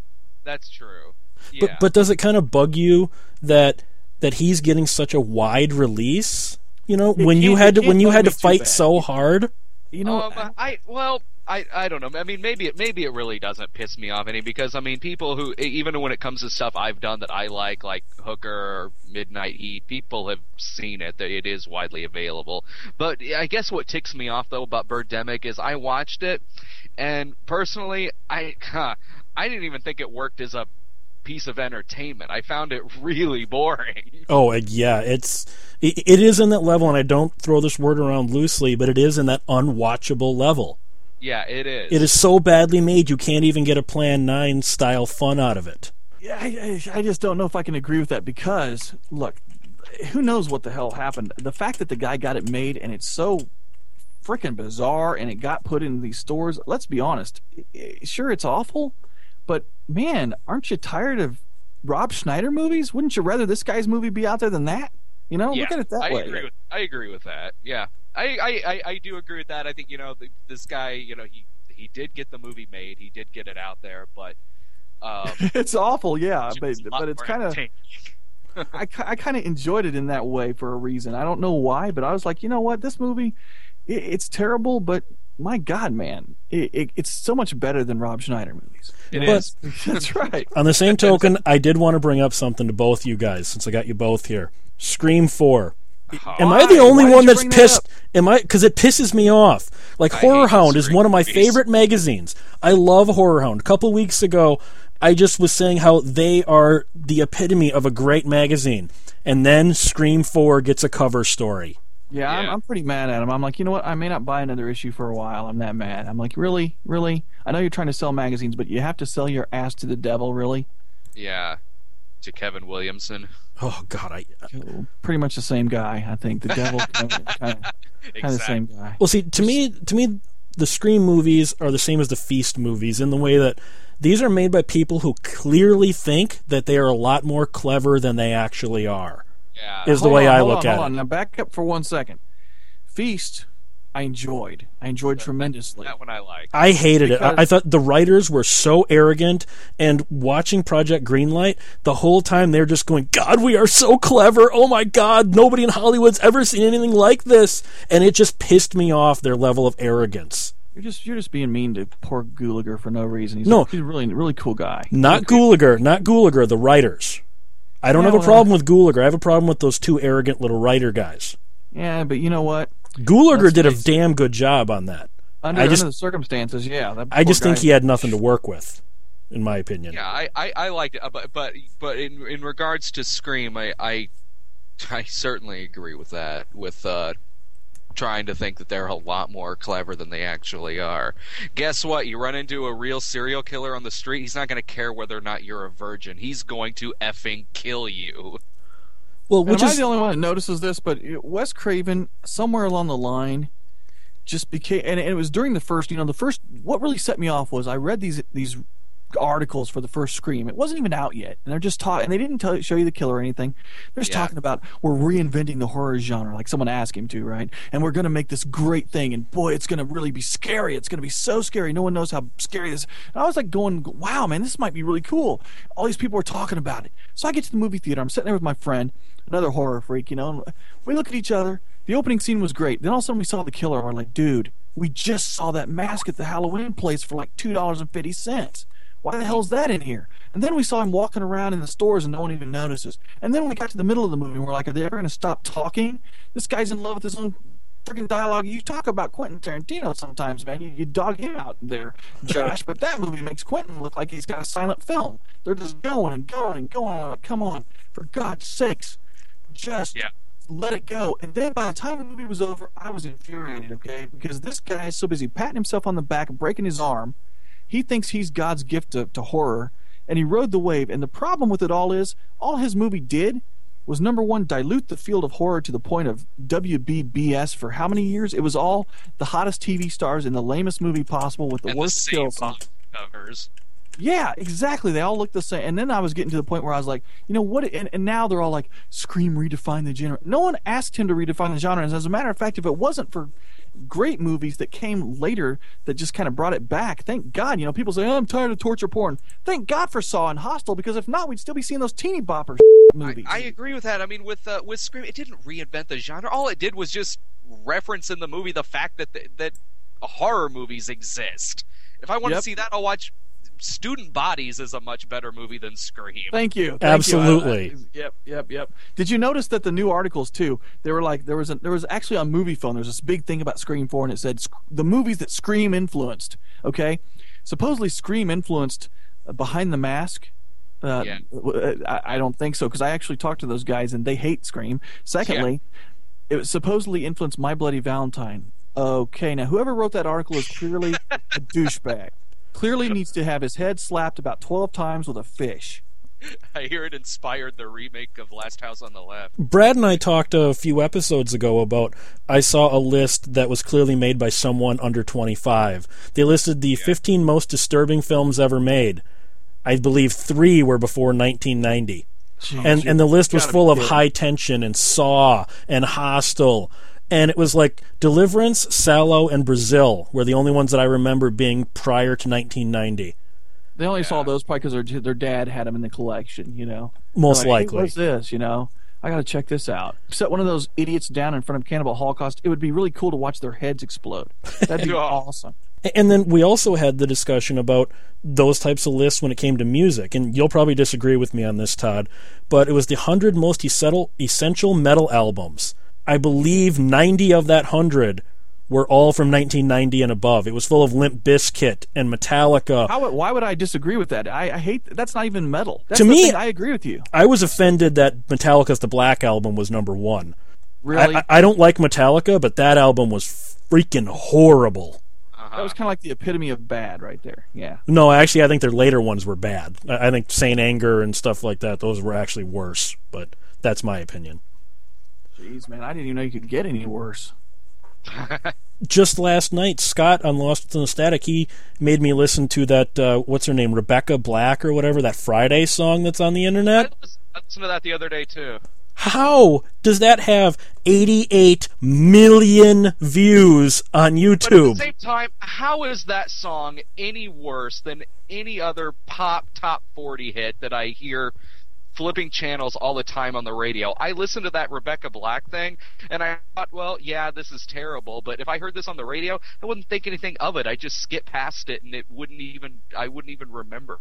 that's true. But Yeah. but does it kind of bug you that that he's getting such a wide release? You know, It when you had to when you had to fight so hard. You know, um, I well, I I don't know. I mean, maybe it maybe it really doesn't piss me off any because I mean, people who even when it comes to stuff I've done that I like, like Hooker or Midnight Heat, people have seen it. That it is widely available. But I guess what ticks me off though about Birdemic is I watched it, and personally, I I didn't even think it worked as a piece of entertainment. I found it really boring. Oh yeah, it's it, it is in that level, and I don't throw this word around loosely, but it is in that unwatchable level. yeah, it is. It is so badly made you can't even get a Plan Nine style fun out of it. Yeah, I, I I just don't know if I can agree with that because look, who knows what the hell happened? The fact that the guy got it made and it's so freaking bizarre and it got put in these stores. Let's be honest. Sure, it's awful, but man, aren't you tired of Rob Schneider movies? Wouldn't you rather this guy's movie be out there than that? You know, yeah, look at it that I way. agree with I agree with that. Yeah, I, I, I, I do agree with that. I think you know the, this guy. You know he he did get the movie made. He did get it out there, but um, it's awful, yeah, but was a lot but it's kind of. I, I kind of enjoyed it in that way for a reason. I don't know why, but I was like, you know what, this movie, it, it's terrible, but my God, man, it, it, it's so much better than Rob Schneider movies. It But- is. That's right. On the same token, I did want to bring up something to both you guys since I got you both here. Scream Four. Am I the only Why one that's pissed? that? Am I? Because it pisses me off. Like I Horror Hound is one of my movies. favorite magazines. I love Horror Hound. A couple weeks ago, I just was saying how they are the epitome of a great magazine, and then Scream Four gets a cover story. Yeah, I'm, I'm pretty mad at him. I'm like, you know what? I may not buy another issue for a while. I'm that mad. I'm like, really, really? I know you're trying to sell magazines, but you have to sell your ass to the devil, really? Yeah, to Kevin Williamson. Oh God, I uh, Pretty much the same guy, I think. The devil, kind of, kind of the same guy. Well, see, to me, to me, the Scream movies are the same as the Feast movies in the way that these are made by people who clearly think that they are a lot more clever than they actually are. Yeah. Is the way on, I look on, at hold it. on. Now back up for one second. Feast, I enjoyed. I enjoyed tremendously. that one I like. I hated it. I, I thought the writers were so arrogant, and watching Project Greenlight the whole time they're just going, "God, we are so clever! Oh my God, nobody in Hollywood's ever seen anything like this!" And it just pissed me off their level of arrogance. You're just you're just being mean to poor Gulager for no reason. He's No. a, he's a really really cool guy. Not Gulager, not Gulager, the writers. I don't Yeah, have a well- problem with Gulager. I have a problem with those two arrogant little writer guys. Yeah, but you know what? Gulager did a it. damn good job on that. Under, I just- under the circumstances, yeah. That I poor just think he had nothing to work with, in my opinion. Yeah, I, I, I liked it, uh, but but but in in regards to Scream, I I, I certainly agree with that. With uh, trying to think that they're a lot more clever than they actually are. Guess what? You run into a real serial killer on the street. He's not going to care whether or not you're a virgin. He's going to effing kill you. Well, which am I is the only one that notices this? But Wes Craven, somewhere along the line, just became, and it was during the first. You know, the first. What really set me off was I read these these articles for the first Scream. It wasn't even out yet, and they're just talking. And they didn't tell, show you the killer or anything. They're just Yeah. talking about we're reinventing the horror genre, like someone asked him to, right? And we're going to make this great thing, and boy, it's going to really be scary. It's going to be so scary. No one knows how scary this. And I was like going, wow, man, this might be really cool. All these people are talking about it. So I get to the movie theater. I'm sitting there with my friend, another horror freak, you know. And we look at each other. The opening scene was great. Then all of a sudden we saw the killer. And we're like, dude, we just saw that mask at the Halloween place for like two dollars and fifty cents. Why the hell's that in here? And then we saw him walking around in the stores and no one even notices. And then when we got to the middle of the movie, we're like, are they ever going to stop talking? This guy's in love with his own freaking dialogue. You talk about Quentin Tarantino sometimes, man. You, you dog him out there, Josh. but that movie makes Quentin look like he's got a silent film. They're just going and going and going. Come on, for God's sakes, just Yeah. let it go. And then by the time the movie was over, I was infuriated, okay? Because this guy is so busy patting himself on the back, and breaking his arm. He thinks he's God's gift to, to horror, and he rode the wave. And the problem with it all is, all his movie did was number one, dilute the field of horror to the point of WBBS for how many years? It was all the hottest TV stars in the lamest movie possible with the and worst the same covers. Yeah, exactly. They all look the same. And then I was getting to the point where I was like, you know what? And, and now they're all like, Scream redefined the genre. No one asked him to redefine the genre. And as a matter of fact, if it wasn't for great movies that came later that just kind of brought it back, thank God. You know, people say, oh, I'm tired of torture porn. Thank God for Saw and Hostel because if not, we'd still be seeing those teeny bopper I, movies. I agree with that. I mean, with uh, with Scream, it didn't reinvent the genre. All it did was just reference in the movie the fact that that horror movies exist. If I want Yep. to see that, I'll watch Student Bodies is a much better movie than Scream. Thank you. Thank Absolutely. You. I- I- yep, yep, yep. Did you notice that the new articles too? They were like there was a, there was actually on Moviefone. There's this big thing about Scream Four, and it said the movies that Scream influenced. Okay, supposedly Scream influenced uh, Behind the Mask. Uh, Yeah. w- I, I don't think so because I actually talked to those guys and they hate Scream. Secondly, it was supposedly influenced My Bloody Valentine. Okay, now whoever wrote that article is clearly a douchebag. Clearly needs to have his head slapped about twelve times with a fish. I hear it inspired the remake of Last House on the Left. Brad and I talked a few episodes ago about I saw a list that was clearly made by someone under 25. They listed the 15 most disturbing films ever made. I believe 3 were before 1990. And and the list was full of kidding. high tension and Saw and Hostel. And it was like Deliverance, Salò, and Brazil were the only ones that I remember being prior to 1990. They only saw those probably because their their dad had them in the collection. You know, Most like, likely. Hey, what's this? You know, I got to check this out. Set one of those idiots down in front of Cannibal Holocaust. It would be really cool to watch their heads explode. That'd be awesome. And then we also had the discussion about those types of lists when it came to music. And you'll probably disagree with me on this, Todd, but it was the 100 most essential, essential metal albums. I believe 90 of that 100 were all from 1990 and above. It was full of Limp Bizkit and Metallica. How? Why would I disagree with that? I, I hate that's not even metal. That's To me- thing, I agree with you. I was offended that Metallica's The Black Album was number one. Really, I, I, I don't like Metallica, but that album was freaking horrible. Uh-huh. that was kind of like the epitome of bad right there. Yeah. No, actually, I think their later ones were bad. I I think St. Anger and stuff like that; those were actually worse. But that's my opinion. Jeez, man, I didn't even know you could get any worse. Just last night, Scott on Lost in the Static, he made me listen to that. Uh, what's her name, Rebecca Black or whatever that Friday song that's on the internet. listened I listened to that the other day too. How does that have 88 million views on But at YouTube? the same time, how is that song any worse than any other pop top 40 hit that I hear flipping channels all the time on the radio? I listened to that Rebecca Black thing, and I thought, well, yeah, this is terrible. But if I heard this on the radio, I wouldn't think anything of it. I just skip past it, and it wouldn't even I wouldn't even remember.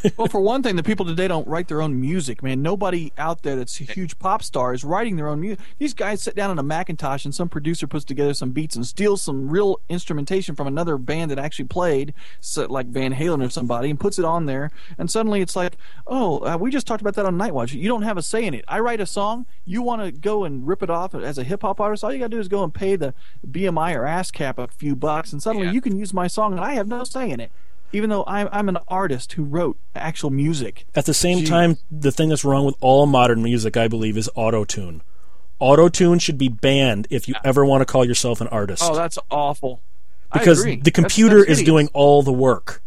well, for one thing, the people today don't write their own music, man. Nobody out there that's a huge pop star is writing their own music. These guys sit down on a Macintosh and some producer puts together some beats and steals some real instrumentation from another band that actually played, so, like Van Halen or somebody, and puts it on there. And suddenly it's like, oh, uh, we just talked about that on Night Watch. You don't have a say in it. I write a song, you want to go and rip it off as a hip hop artist, all you got to do is go and pay the BMI or ASCAP a few bucks, and suddenly Yeah. you can use my song, and I have no say in it. Even though I'm, I'm an artist who wrote actual music. At the same Jeez. time, the thing that's wrong with all modern music, I believe, is auto tune. Auto tune should be banned if you ever want to call yourself an artist. Oh, that's awful. I because agree. the computer that's is doing all the work.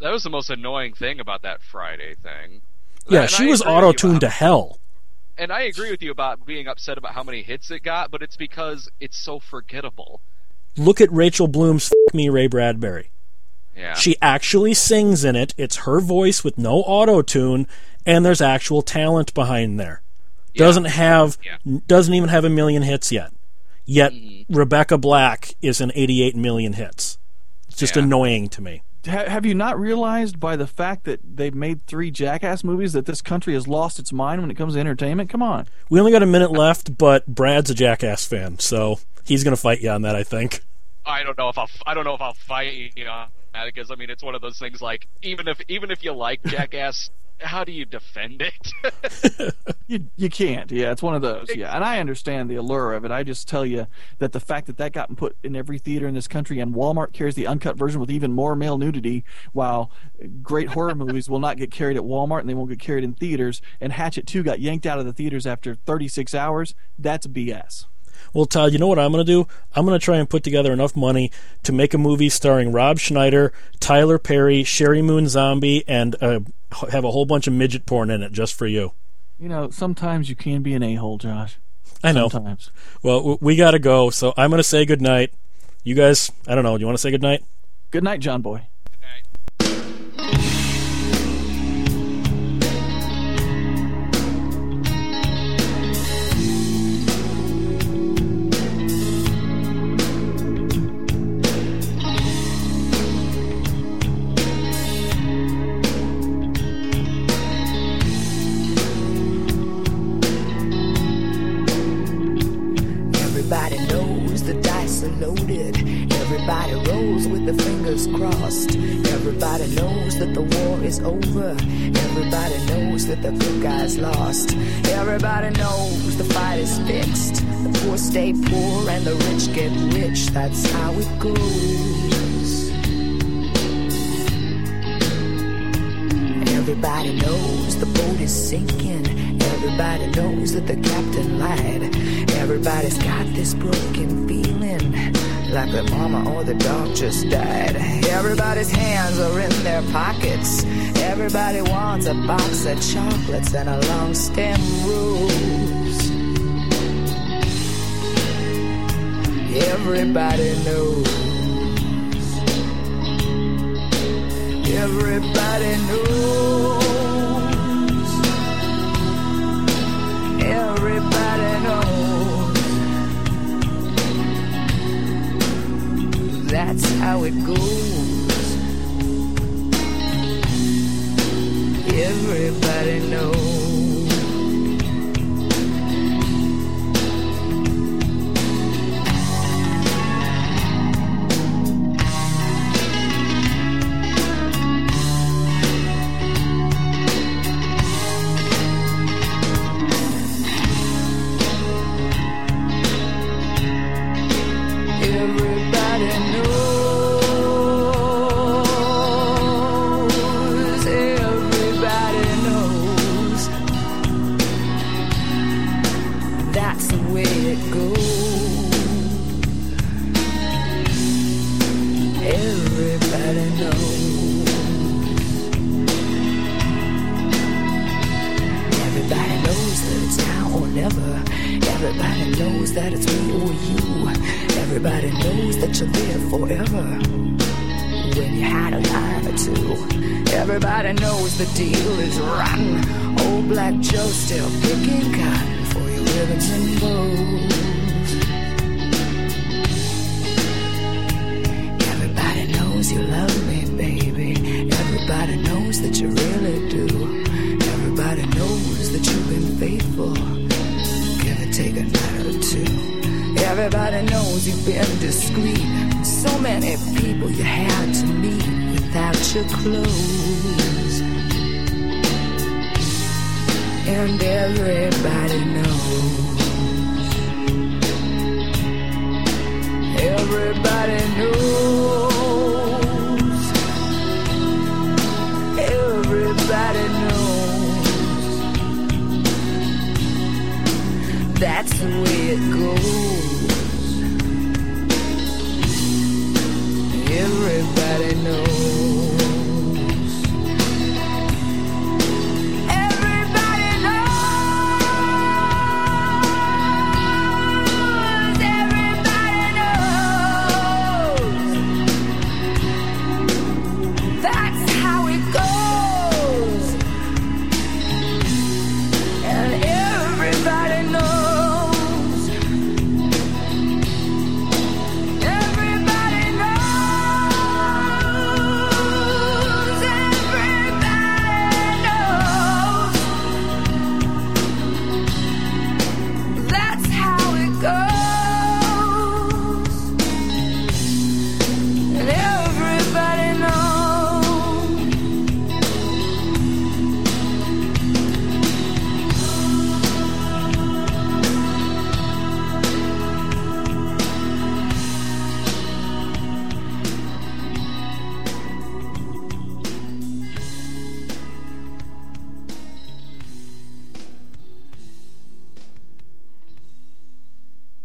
That was the most annoying thing about that Friday thing. Yeah, And she I was agree auto tuned to hell. And I agree with you about being upset about how many hits it got, but it's because it's so forgettable. Look at Rachel Bloom's F Me Ray Bradbury. Yeah. She actually sings in it. It's her voice with no auto tune, and there's actual talent behind there. Yeah. Doesn't have, Yeah. doesn't even have a million hits yet. Yet Mm-hmm. Rebecca Black is in 88 million hits. It's just Yeah. annoying to me. Have you not realized by the fact that they've made three Jackass movies that this country has lost its mind when it comes to entertainment? Come on. We only got a minute left, but Brad's a Jackass fan, so he's going to fight you on that. I think. I don't know if I'll. I don't know if I'll fight you on that because I mean it's one of those things like even if even if you like Jackass, how do you defend it? You you can't. Yeah, it's one of those. Yeah, and I understand the allure of it. I just tell you that the fact that that got put in every theater in this country, and Walmart carries the uncut version with even more male nudity, while great horror movies will not get carried at Walmart and they won't get carried in theaters, and Hatchet Two got yanked out of the theaters after 36 hours. That's BS. Well, Todd, you know what I'm going to do? I'm going to try and put together enough money to make a movie starring Rob Schneider, Tyler Perry, Sheri Moon Zombie, and uh, have a whole bunch of midget porn in it just for you. You know, sometimes you can be an a hole, Josh. I know. Sometimes. Well, we got to go, so I'm going to say goodnight. You guys, I don't know. Do you want to say goodnight? Good night, John Boy. A box of chocolates and a long stem rose. Everybody knows. Everybody knows. Everybody knows. That's how it goes. Everybody So many people you had to meet without your clothes. And everybody knows. Everybody knows. Everybody knows. That's the way it goes. everywhere